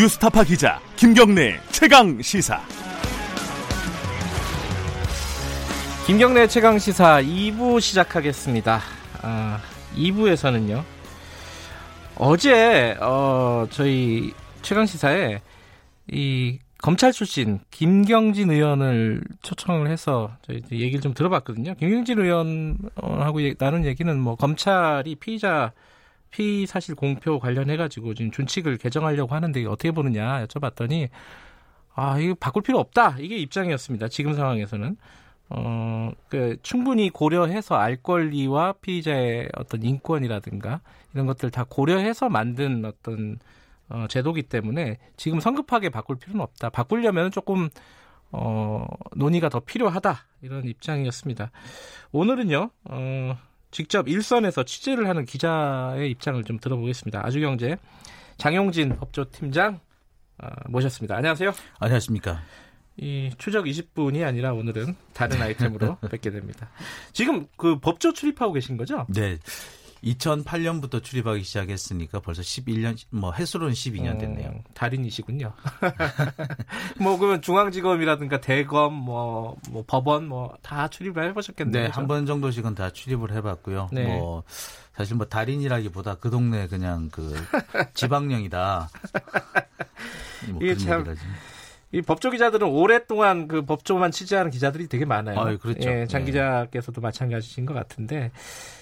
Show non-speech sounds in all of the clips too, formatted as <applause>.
뉴스타파 기자 김경래 최강 시사. 김경래 최강 시사 2부 시작하겠습니다. 아, 2부에서는요. 어제 어, 저희 최강 시사에 이 검찰 출신 김경진 의원을 초청을 해서 저희 얘기를 좀 들어봤거든요. 김경진 의원하고 나눈 얘기는 뭐 검찰이 피의자 피의 사실 공표 관련해 가지고 지금 준칙을 개정하려고 하는데 어떻게 보느냐 여쭤봤더니 아 이거 바꿀 필요 없다 이게 입장이었습니다. 지금 상황에서는 어, 그 충분히 고려해서 알 권리와 피의자의 어떤 인권이라든가 이런 것들 다 고려해서 만든 어떤 어, 제도기 때문에 지금 성급하게 바꿀 필요는 없다. 바꾸려면 조금 어, 논의가 더 필요하다 이런 입장이었습니다. 오늘은요. 어, 직접 일선에서 취재를 하는 기자의 입장을 좀 들어보겠습니다. 아주경제 장용진 법조팀장 어, 모셨습니다. 안녕하세요. 안녕하십니까. 이 추적 20분이 아니라 오늘은 다른 아이템으로 <laughs> 뵙게 됩니다. 지금 그 법조 출입하고 계신 거죠? 네. 2008년부터 출입하기 시작했으니까 벌써 11년, 뭐 해수로는 12년 됐네요. 어, 달인이시군요. <laughs> 뭐 그러면 중앙지검이라든가 대검, 뭐, 뭐 법원, 뭐 다 출입을 해보셨겠네요. 네, 한 번 정도씩은 다 출입을 해봤고요. 네. 뭐 사실 뭐 달인이라기보다 그 동네 그냥 그 <laughs> 지방령이다. 뭐 이게 참. 이 법조 기자들은 오랫동안 그 법조만 취재하는 기자들이 되게 많아요. 아, 그렇죠. 예, 장 네. 기자께서도 마찬가지신 것 같은데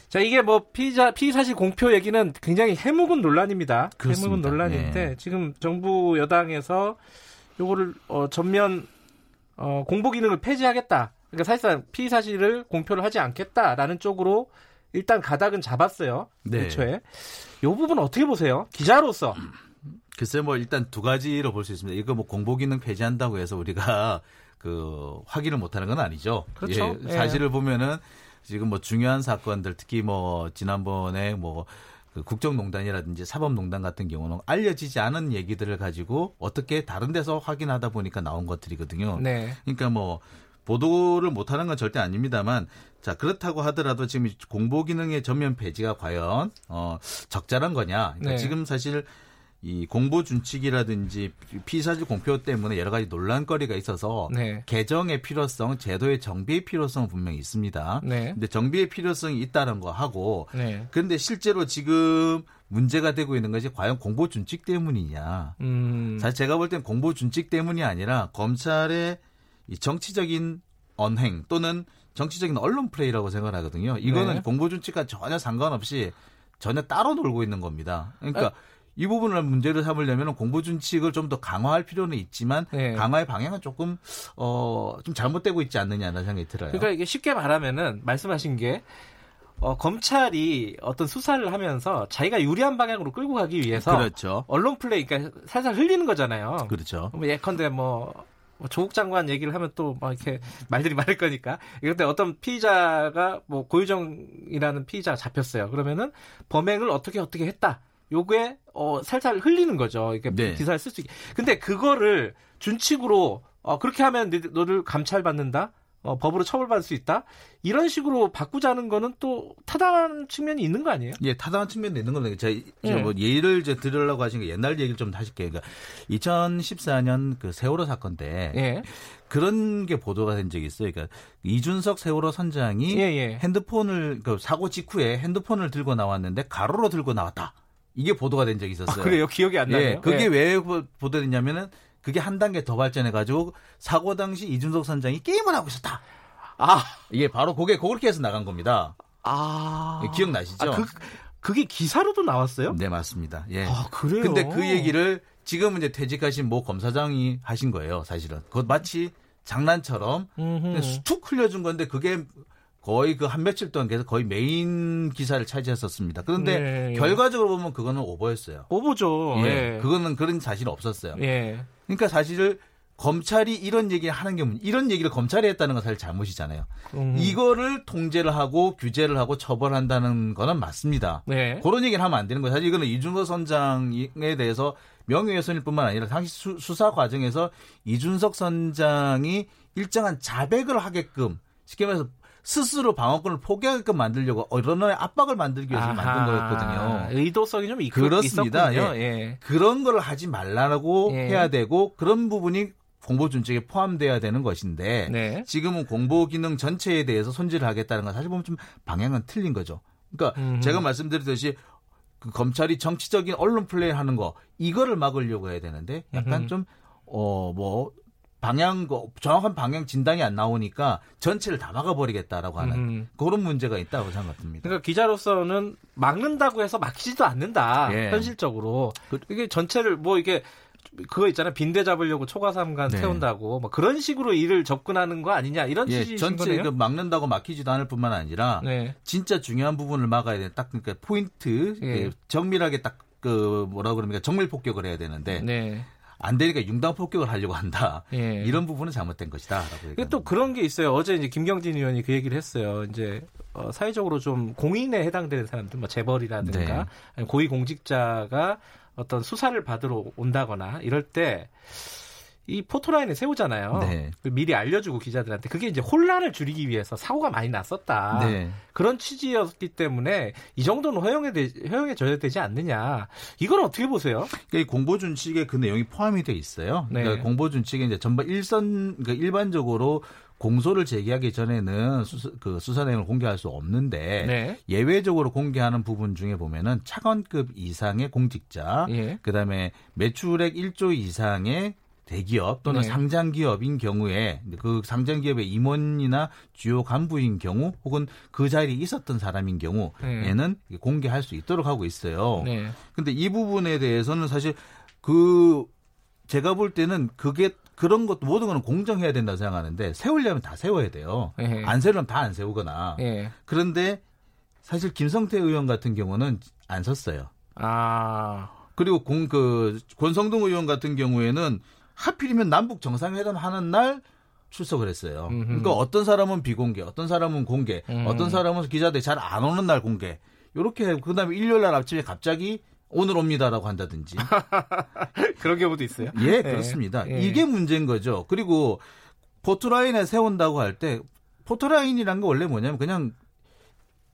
자, 이게 뭐 피의자 피의 사실 공표 얘기는 굉장히 해묵은 논란입니다. 그렇습니다. 해묵은 논란인데 네. 지금 정부 여당에서 요거를 어, 전면 어, 공보 기능을 폐지하겠다. 그러니까 사실상 피의 사실을 공표를 하지 않겠다라는 쪽으로 일단 가닥은 잡았어요. 네. 애초에. 요 부분 어떻게 보세요? 기자로서. 글쎄 뭐 일단 두 가지로 볼 수 있습니다. 이거 뭐 공보 기능 폐지한다고 해서 우리가 <laughs> 그 확인을 못 하는 건 아니죠. 그렇죠. 예, 사실을 예. 보면은 지금 뭐 중요한 사건들 특히 뭐 지난번에 뭐 그 국정농단이라든지 사법농단 같은 경우는 알려지지 않은 얘기들을 가지고 어떻게 다른 데서 확인하다 보니까 나온 것들이거든요. 네. 그러니까 뭐 보도를 못하는 건 절대 아닙니다만 자 그렇다고 하더라도 지금 공보 기능의 전면 폐지가 과연 어 적절한 거냐? 그러니까 네. 지금 사실 이 공보 준칙이라든지 피사실 공표 때문에 여러 가지 논란거리가 있어서 네. 개정의 필요성, 제도의 정비의 필요성은 분명히 있습니다. 네. 근데 정비의 필요성이 있다는 거 하고 네. 그런데 실제로 지금 문제가 되고 있는 것이 과연 공보 준칙 때문이냐. 음. 사실 제가 볼 땐 공보 준칙 때문이 아니라 검찰의 이 정치적인 언행 또는 정치적인 언론 플레이라고 생각하거든요. 이거는 네. 공보 준칙과 전혀 상관없이 전혀 따로 놀고 있는 겁니다. 그러니까 아, 이 부분을 문제를 삼으려면 공보 준칙을 좀 더 강화할 필요는 있지만 네. 강화의 방향은 조금 어 좀 잘못되고 있지 않느냐는 생각이 들어요. 그러니까 이게 쉽게 말하면은 말씀하신 게 어, 검찰이 어떤 수사를 하면서 자기가 유리한 방향으로 끌고 가기 위해서 그렇죠. 언론 플레이 그러니까 살살 흘리는 거잖아요. 그렇죠. 뭐 예컨대 뭐, 뭐 조국 장관 얘기를 하면 또 막 이렇게 말들이 많을 거니까. 그런데 어떤 피의자가 뭐 고유정이라는 피의자가 잡혔어요. 그러면은 범행을 어떻게 어떻게 했다. 요게 어 살살 흘리는 거죠. 이렇게 네. 기사를 쓸 수 있게. 근데 그거를 준칙으로 어 그렇게 하면 너를 감찰받는다. 어, 법으로 처벌받을 수 있다. 이런 식으로 바꾸자는 거는 또 타당한 측면이 있는 거 아니에요? 예, 타당한 측면도 있는 건데 제가 예. 뭐 예를 이제 들으려고 하신 게 옛날 얘기를 좀 하실게요. 그러니까 2014년 그 세월호 사건 때 예. 그런 게 보도가 된 적이 있어요. 그러니까 이준석 세월호 선장이 예, 예. 핸드폰을 그 사고 직후에 핸드폰을 들고 나왔는데 가로로 들고 나왔다. 이게 보도가 된 적이 있었어요. 아, 그래요? 기억이 안 나요. 예, 그게 네. 왜 보도됐냐면은 그게 한 단계 더 발전해 가지고 사고 당시 이준석 선장이 게임을 하고 있었다. 아, 이게 바로 그게 그렇게 해서 나간 겁니다. 아, 예, 기억나시죠? 아, 그, 그게 기사로도 나왔어요? 네, 맞습니다. 예. 아, 그래요? 근데 그 얘기를 지금 이제 퇴직하신 모 검사장이 하신 거예요, 사실은. 그것 마치 장난처럼 툭 흘려준 건데 그게 거의 그 한 며칠 동안 계속 거의 메인 기사를 차지했었습니다. 그런데 네, 결과적으로 보면 그거는 오버였어요. 오버죠. 예, 예. 그거는 그런 사실은 없었어요. 예. 그러니까 사실을 검찰이 이런 얘기를 하는 게 이런 얘기를 검찰이 했다는 건 사실 잘못이잖아요. 음. 이거를 통제를 하고 규제를 하고 처벌한다는 거는 맞습니다. 네. 그런 얘기를 하면 안 되는 거예요. 사실 이거는 이준석 선장에 대해서 명예훼손일 뿐만 아니라 당시 수, 수사 과정에서 이준석 선장이 일정한 자백을 하게끔 쉽게 말해서 스스로 방어권을 포기하게끔 만들려고 언론의 압박을 만들기 위해서 아하, 만든 거였거든요. 의도성이 좀 있, 그렇습니다. 예. 예. 그런 걸 하지 말라고 예. 해야 되고 그런 부분이 공보 준칙에 포함돼야 되는 것인데 네. 지금은 공보 기능 전체에 대해서 손질을 하겠다는 건 사실 보면 좀 방향은 틀린 거죠. 그러니까 음. 제가 말씀드렸듯이 그 검찰이 정치적인 언론 플레이 하는 거 이거를 막으려고 해야 되는데 약간 좀 어 뭐 방향 정확한 방향 진단이 안 나오니까 전체를 다 막아버리겠다라고 하는 음. 그런 문제가 있다고 생각합니다. 그러니까 기자로서는 막는다고 해서 막히지도 않는다. 예. 현실적으로 그, 이게 전체를 뭐 이게 그거 있잖아요. 빈대 잡으려고 초과삼간 네. 태운다고 뭐 그런 식으로 일을 접근하는 거 아니냐 이런 예, 취지인 전체 거네요. 그 막는다고 막히지도 않을 뿐만 아니라 네. 진짜 중요한 부분을 막아야 돼. 딱 그러니까 포인트 예. 그 정밀하게 딱 그 뭐라 그럽니까 정밀 폭격을 해야 되는데 네. 안 되니까 융당 폭격을 하려고 한다. 예. 이런 부분은 잘못된 것이다라고. 또 그런 게 있어요. 어제 이제 김경진 의원이 그 얘기를 했어요. 이제 어, 사회적으로 좀 공인에 해당되는 사람들, 뭐 재벌이라든가 네. 고위 공직자가 어떤 수사를 받으러 온다거나 이럴 때 이 포토라인을 세우잖아요. 네. 미리 알려주고 기자들한테 그게 이제 혼란을 줄이기 위해서 사고가 많이 났었다. 네. 그런 취지였기 때문에 이 정도는 허용해 허용해줘야 되지 않느냐. 이건 어떻게 보세요? 그러니까 공보 준칙에 그 내용이 포함이 돼 있어요. 네. 그러니까 공보 준칙에 이제 전반 일선 그러니까 일반적으로 공소를 제기하기 전에는 수사, 그 수사 내용을 공개할 수 없는데 네. 예외적으로 공개하는 부분 중에 보면은 차관급 이상의 공직자, 예. 그다음에 매출액 1조 이상의 대기업 또는 네. 상장 기업인 경우에 그 상장 기업의 임원이나 주요 간부인 경우 혹은 그 자리에 있었던 사람인 경우에는 네. 공개할 수 있도록 하고 있어요. 네. 근데 이 부분에 대해서는 사실 그 제가 볼 때는 그게 그런 것도 모든 거는 공정해야 된다고 생각하는데 세우려면 다 세워야 돼요. 예. 안 세우려면 다 안 세우거나. 예. 그런데 사실 김성태 의원 같은 경우는 안 섰어요. 아. 그리고 공, 그, 권성동 의원 같은 경우에는 하필이면 남북 정상회담 하는 날 출석을 했어요. 음흠. 그러니까 어떤 사람은 비공개, 어떤 사람은 공개, 음. 어떤 사람은 기자들 잘 안 오는 날 공개. 요렇게 그다음에 일요일 날 아침에 갑자기 오늘 옵니다라고 한다든지. <laughs> 그런 경우도 있어요? 예, 네. 그렇습니다. 예. 이게 문제인 거죠. 그리고 포트라인에 세운다고 할 때 포트라인이란 게 원래 뭐냐면 그냥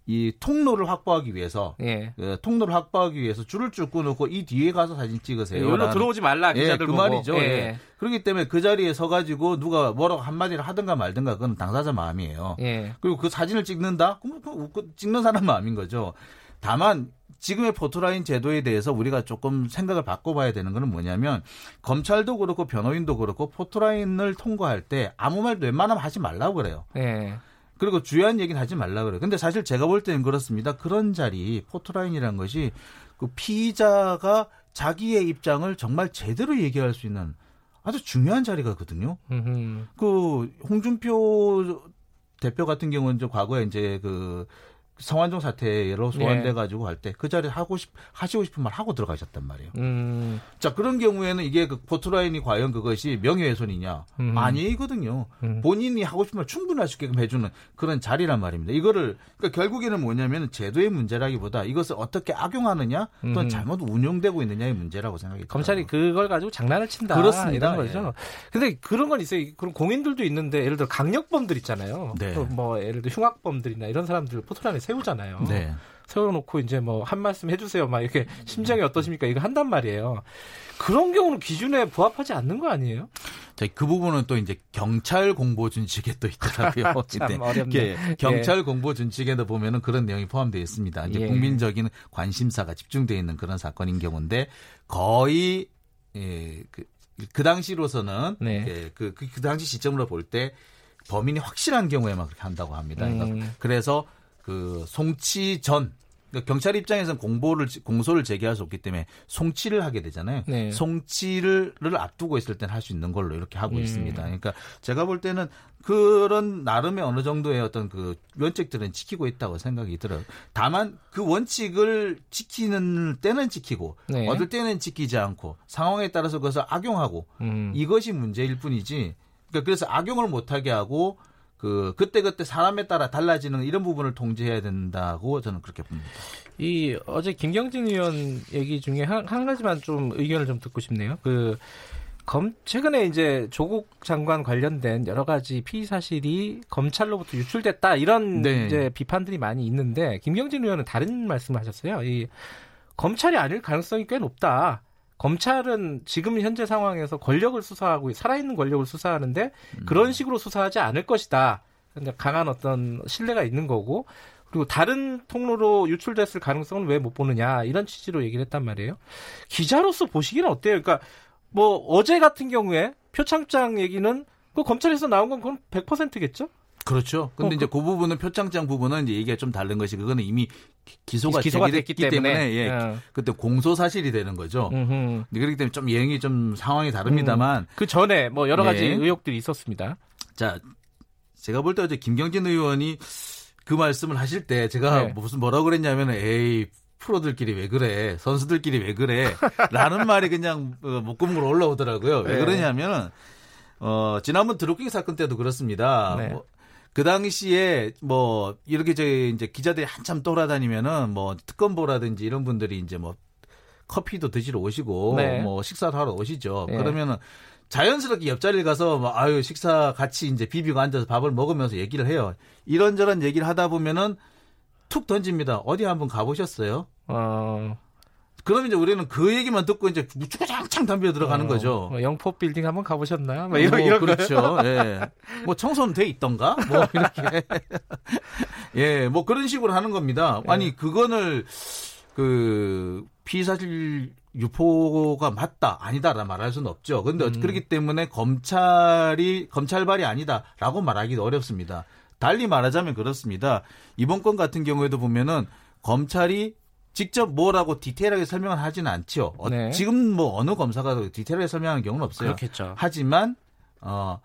이 통로를 확보하기 위해서 예. 그 통로를 확보하기 위해서 줄을 쭉 끊어놓고 이 뒤에 가서 사진 찍으세요. 여기로 들어오지 말라 예, 기자들 예, 그 보고. 말이죠. 예. 예. 그렇기 때문에 그 자리에 서가지고 누가 뭐라고 한마디를 하든가 말든가 그건 당사자 마음이에요. 예. 그리고 그 사진을 찍는다? 그럼 그, 그 찍는 사람 마음인 거죠. 다만 지금의 포토라인 제도에 대해서 우리가 조금 생각을 바꿔봐야 되는 거는 뭐냐면 검찰도 그렇고 변호인도 그렇고 포토라인을 통과할 때 아무 말도 웬만하면 하지 말라고 그래요. 네. 그리고 주요한 얘기는 하지 말라 그래요. 근데 사실 제가 볼 때는 그렇습니다. 그런 자리 포토라인이라는 것이 그 피의자가 자기의 입장을 정말 제대로 얘기할 수 있는 아주 중요한 자리가거든요. 그 홍준표 대표 같은 경우는 저 과거에 이제 그 성완종 사태로 소환돼 가지고 예. 할때 그 자리에 하고 싶 하시고 싶은 말 하고 들어가셨단 말이에요. 음. 자 그런 경우에는 이게 그 포트라인이 과연 그것이 명예훼손이냐 음. 아니거든요. 음. 본인이 하고 싶은 말 충분히 할 수 있게끔 해주는 그런 자리란 말입니다. 이거를 그러니까 결국에는 뭐냐면 제도의 문제라기보다 이것을 어떻게 악용하느냐 또는 음. 잘못 운용되고 있느냐의 문제라고 생각이 검찰이 그걸 가지고 장난을 친다 그렇습니다. 이런 거죠. 예. 근데 그런 건 있어요. 그런 공인들도 있는데 예를 들어 강력범들 있잖아요. 네. 뭐 예를 들어 흉악범들이나 이런 사람들 포트라인에 세우잖아요. 네. 세워놓고 이제 뭐 한 말씀 해주세요. 막 이렇게 심정이 어떠십니까? 이거 한단 말이에요. 그런 경우는 기준에 부합하지 않는 거 아니에요? 자, 그 부분은 또 이제 경찰 공보 준칙에 또 있더라고요. <laughs> 참 어렵네. 예, 경찰 예. 공보 준칙에도 보면은 그런 내용이 포함되어 있습니다. 이제 예. 국민적인 관심사가 집중되어 있는 그런 사건인 경우인데 거의 예, 그, 그 당시로서는 네. 예, 그, 그, 그 당시 시점으로 볼 때 범인이 확실한 경우에만 그렇게 한다고 합니다. 그러니까 음. 그래서 그 송치 전 그러니까 경찰 입장에서는 공보를 공소를 제기할 수 없기 때문에 송치를 하게 되잖아요. 네. 송치를 앞두고 있을 때는 할 수 있는 걸로 이렇게 하고 음. 있습니다. 그러니까 제가 볼 때는 그런 나름의 어느 정도의 어떤 그 원칙들은 지키고 있다고 생각이 들어요. 다만 그 원칙을 지키는 때는 지키고 네. 어떨 때는 지키지 않고 상황에 따라서 그것을 악용하고 음. 이것이 문제일 뿐이지. 그러니까 그래서 악용을 못하게 하고 그 그때 그때 사람에 따라 달라지는 이런 부분을 통제해야 된다고 저는 그렇게 봅니다. 이 어제 김경진 의원 얘기 중에 한, 한 가지만 좀 의견을 좀 듣고 싶네요. 그 검 최근에 이제 조국 장관 관련된 여러 가지 피의 사실이 검찰로부터 유출됐다 이런 네. 이제 비판들이 많이 있는데 김경진 의원은 다른 말씀하셨어요. 이 검찰이 아닐 가능성이 꽤 높다. 검찰은 지금 현재 상황에서 권력을 수사하고 살아있는 권력을 수사하는데 음. 그런 식으로 수사하지 않을 것이다. 강한 어떤 신뢰가 있는 거고 그리고 다른 통로로 유출됐을 가능성은 왜 못 보느냐 이런 취지로 얘기를 했단 말이에요. 기자로서 보시기는 어때요? 그러니까 뭐 어제 같은 경우에 표창장 얘기는 그 검찰에서 나온 건 그건 100%겠죠? 그렇죠. 근데 어, 이제 그, 그 부분은 표창장 부분은 이제 얘기가 좀 다른 것이 그거는 이미 기소가, 기소가 됐기 때문에, 때문에 예, 예. 그때 공소 사실이 되는 거죠. 음흠. 그렇기 때문에 좀 예행이 좀 상황이 다릅니다만 음, 그 전에 뭐 여러 가지 네. 의혹들이 있었습니다. 자, 제가 볼 때 어제 김경진 의원이 그 말씀을 하실 때 제가 네. 무슨 뭐라고 그랬냐면 에이 프로들끼리 왜 그래 선수들끼리 왜 그래 라는 <laughs> 말이 그냥 어, 목구멍으로 올라오더라고요. 왜 네. 그러냐면 어 지난번 드루킹 사건 때도 그렇습니다. 네. 뭐, 그 당시에 뭐 이렇게 저희 이제 기자들이 한참 돌아다니면은 뭐 특검보라든지 이런 분들이 이제 뭐 커피도 드시러 오시고 네. 뭐 식사를 하러 오시죠. 네. 그러면은 자연스럽게 옆자리를 가서 뭐 아유 식사 같이 이제 비비고 앉아서 밥을 먹으면서 얘기를 해요. 이런저런 얘기를 하다 보면은 툭 던집니다. 어디 한번 가보셨어요? 어. 그럼 이제 우리는 그 얘기만 듣고 이제 무추장창 담배 들어가는 어, 거죠. 뭐 영포 빌딩 한번 가보셨나요? 뭐 이런, 뭐, 이런 그렇죠. 예. 뭐 청소는 돼 있던가? 뭐 <laughs> 이렇게. <laughs> 예, 뭐 그런 식으로 하는 겁니다. 예. 아니 그거를 그 피사실 유포가 맞다 아니다라 말할 수는 없죠. 그런데 음. 그렇기 때문에 검찰이 검찰발이 아니다라고 말하기도 어렵습니다. 달리 말하자면 그렇습니다. 이번 건 같은 경우에도 보면은 검찰이 직접 뭐라고 디테일하게 설명을 하지는 않죠. 어, 네. 지금 뭐 어느 검사가 디테일하게 설명하는 경우는 없어요. 그렇겠죠. 하지만 어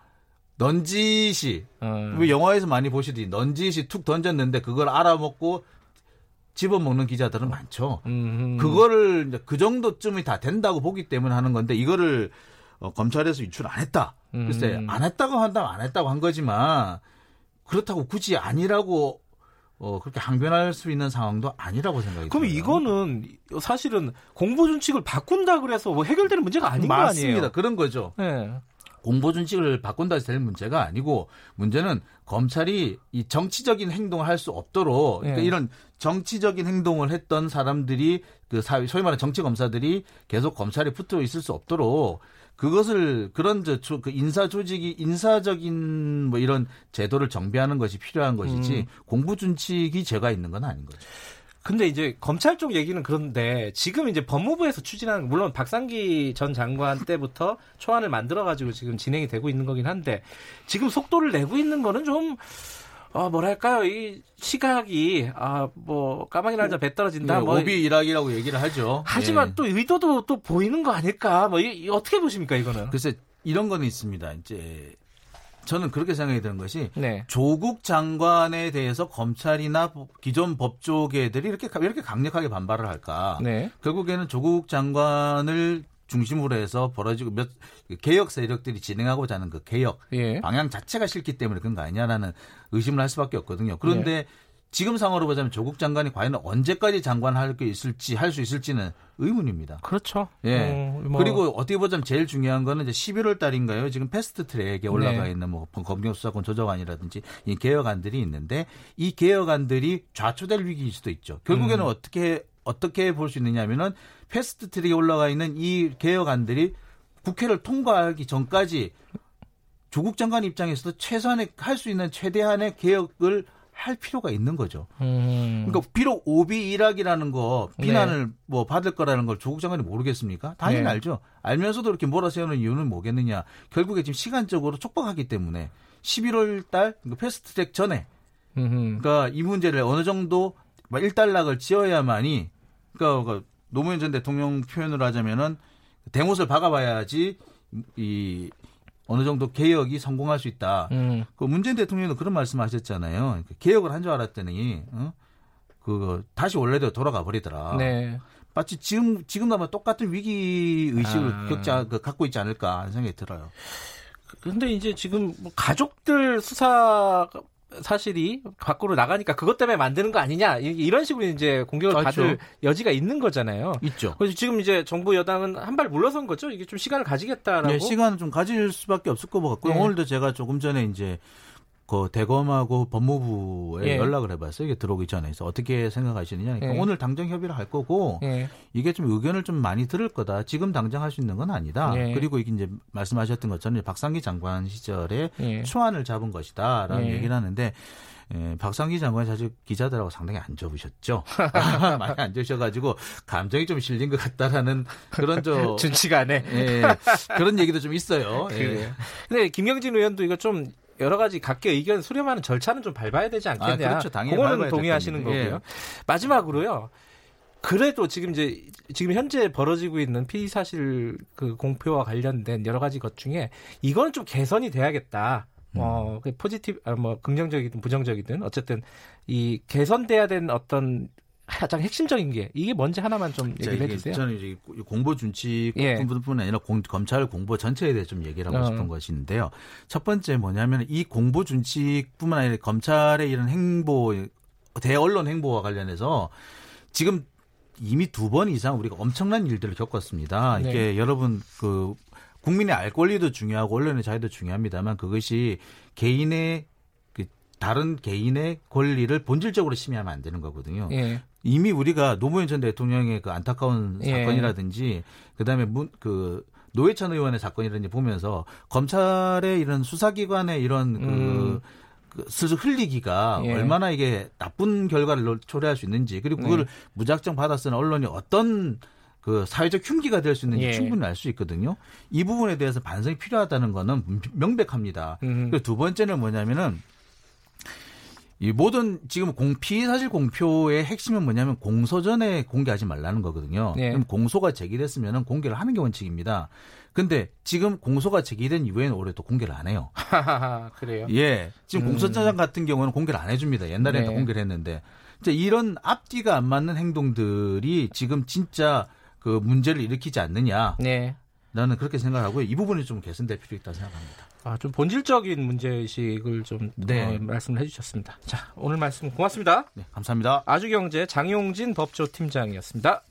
넌지시 음. 왜 영화에서 많이 보시듯이 넌지시 툭 던졌는데 그걸 알아먹고 집어먹는 기자들은 많죠. 음 그거를 그 정도쯤이 다 된다고 보기 때문에 하는 건데 이거를 어, 검찰에서 유출 안 했다. 글쎄 음. 안 했다고 한다면 안 했다고 한 거지만 그렇다고 굳이 아니라고 어, 그렇게 항변할 수 있는 상황도 아니라고 생각이 그럼 들어요. 이거는 사실은 공보준칙을 바꾼다 그래서 뭐 해결되는 문제가 아닌 맞습니다. 거 아니에요? 맞습니다. 그런 거죠. 네. 공보준칙을 바꾼다 해서 될 문제가 아니고 문제는 검찰이 이 정치적인 행동을 할 수 없도록 그러니까 네. 이런 정치적인 행동을 했던 사람들이 그 사회 소위 말하는 정치 검사들이 계속 검찰에 붙어 있을 수 없도록 그것을 그런 저, 그 인사 조직이 인사적인 뭐 이런 제도를 정비하는 것이 필요한 것이지 음. 공부 준칙이 죄가 있는 건 아닌 거죠. 근데 이제 검찰 쪽 얘기는 그런데 지금 이제 법무부에서 추진하는 물론 박상기 전 장관 때부터 초안을 만들어 가지고 지금 진행이 되고 있는 거긴 한데 지금 속도를 내고 있는 거는 좀 어, 뭐랄까요, 이 시각이, 아, 뭐, 까마귀 날자 배 떨어진다. 네, 뭐. 오비 일학이라고 얘기를 하죠. 하지만 예. 또 의도도 또 보이는 거 아닐까? 뭐, 이, 이 어떻게 보십니까, 이거는? 글쎄, 이런 거는 있습니다. 이제, 저는 그렇게 생각이 드는 것이, 네. 조국 장관에 대해서 검찰이나 기존 법조계들이 이렇게, 이렇게 강력하게 반발을 할까? 네. 결국에는 조국 장관을 중심으로 해서 벌어지고 몇 개혁 세력들이 진행하고자 하는 그 개혁 예. 방향 자체가 싫기 때문에 그런 거 아니냐라는 의심을 할 수밖에 없거든요. 그런데 예. 지금 상황으로 보자면 조국 장관이 과연 언제까지 장관할 게 있을지 할 수 있을지는 의문입니다. 그렇죠. 예. 어, 뭐. 그리고 어떻게 보자면 제일 중요한 거는 이제 11월 달인가요? 지금 패스트 트랙에 올라가 네. 있는 뭐 검경 수사권 조정안이라든지 이 개혁안들이 있는데 이 개혁안들이 좌초될 위기일 수도 있죠. 결국에는 음. 어떻게 어떻게 볼 수 있느냐면은 fast track에 올라가 있는 이 개혁안들이 국회를 통과하기 전까지 조국 장관 입장에서도 최소한의 할 수 있는 최대한의 개혁을 할 필요가 있는 거죠. 음. 그러니까 비록 오비이락이라는 거 비난을 네. 뭐 받을 거라는 걸 조국 장관이 모르겠습니까? 당연히 네. 알죠. 알면서도 이렇게 몰아세우는 이유는 뭐겠느냐? 결국에 지금 시간적으로 촉박하기 때문에 11월 달 그러니까 패스트트랙 전에 그러니까 이 문제를 어느 정도 뭐 일단락을 지어야만이 그러니까 노무현 전 대통령 표현을 하자면은 대못을 박아봐야지 이 어느 정도 개혁이 성공할 수 있다. 음. 그 문재인 대통령도 그런 말씀하셨잖아요. 그러니까 개혁을 한 줄 알았더니 어? 그 다시 원래대로 돌아가 버리더라. 네. 마치 지금 지금 아마 똑같은 위기 의식을 아. 겪자 그, 갖고 있지 않을까 하는 생각이 들어요. 근데 이제 지금 뭐 가족들 수사 사실이 밖으로 나가니까 그것 때문에 만드는 거 아니냐 이런 식으로 이제 공격을 그렇죠. 받을 여지가 있는 거잖아요. 있죠. 그래서 지금 이제 정부 여당은 한 발 물러선 거죠. 이게 좀 시간을 가지겠다라고. 네, 시간을 좀 가질 수밖에 없을 것 같고요. 네. 오늘도 제가 조금 전에 이제 그 대검하고 법무부에 예. 연락을 해봤어요. 이게 들어오기 전에. 그래서 어떻게 생각하시느냐. 그러니까 예. 오늘 당장 협의를 할 거고 예. 이게 좀 의견을 좀 많이 들을 거다. 지금 당장 할 수 있는 건 아니다. 예. 그리고 이게 이제 말씀하셨던 것처럼 박상기 장관 시절에 예. 초안을 잡은 것이다라는 예. 얘기를 하는데 예, 박상기 장관이 사실 기자들하고 상당히 안 좋으셨죠. <laughs> <laughs> 많이 안 좋으셔가지고 감정이 좀 실린 것 같다라는 그런 저 <laughs> 준치간에 예, 그런 얘기도 좀 있어요. 예. 근데 김경진 의원도 이거 좀 여러 가지 각계 의견 수렴하는 절차는 좀 밟아야 되지 않겠냐. 아, 그렇죠. 당연히 그거는 동의하시는 거고요. 예. 마지막으로요. 그래도 지금 이제 지금 현재 벌어지고 있는 피의 사실 그 공표와 관련된 여러 가지 것 중에 이거는 좀 개선이 돼야겠다. 음. 어, 그 포지티브, 아, 뭐, 긍정적이든 부정적이든, 어쨌든, 이 개선돼야 되는 어떤 가장 핵심적인 게 이게 뭔지 하나만 좀 얘기를 해주세요. 저는 이제 공보 준칙 예. 뿐만 아니라 공, 검찰 공보 전체에 대해 좀 얘기를 하고 어. 싶은 것인데요. 첫 번째 뭐냐면 이 공보 준칙뿐만 아니라 검찰의 이런 행보 대언론 행보와 관련해서 지금 이미 두 번 이상 우리가 엄청난 일들을 겪었습니다. 이게 네. 여러분 그 국민의 알 권리도 중요하고 언론의 자유도 중요합니다만 그것이 개인의 다른 개인의 권리를 본질적으로 침해하면 안 되는 거거든요. 예. 이미 우리가 노무현 전 대통령의 그 안타까운 예. 사건이라든지 그다음에 문, 그 노회찬 의원의 사건이라든지 보면서 검찰의 이런 수사기관의 이런 그 음. 그 슬슬 흘리기가 예. 얼마나 이게 나쁜 결과를 초래할 수 있는지 그리고 그걸 네. 무작정 받아 쓰는 언론이 어떤 그 사회적 흉기가 될 수 있는지 예. 충분히 알 수 있거든요. 이 부분에 대해서 반성이 필요하다는 거는 명백합니다. 음. 그리고 두 번째는 뭐냐면은 이 모든 지금 공 피의 사실 공표의 핵심은 뭐냐면 공소 전에 공개하지 말라는 거거든요. 네. 그럼 공소가 제기됐으면 공개를 하는 게 원칙입니다. 근데 지금 공소가 제기된 이후에는 올해 또 공개를 안 해요. 그래요? 예. 지금 음. 공소장 같은 경우는 공개를 안 해줍니다. 옛날에는 네. 공개를 했는데. 이제 이런 앞뒤가 안 맞는 행동들이 지금 진짜 그 문제를 일으키지 않느냐. 네. 나는 그렇게 생각하고요. 이 부분이 좀 개선될 필요 있다고 생각합니다. 아, 좀 본질적인 문제의식을 좀 네. 어, 말씀을 해주셨습니다. 자, 오늘 말씀 고맙습니다. 네, 감사합니다. 아주경제 장용진 법조팀장이었습니다.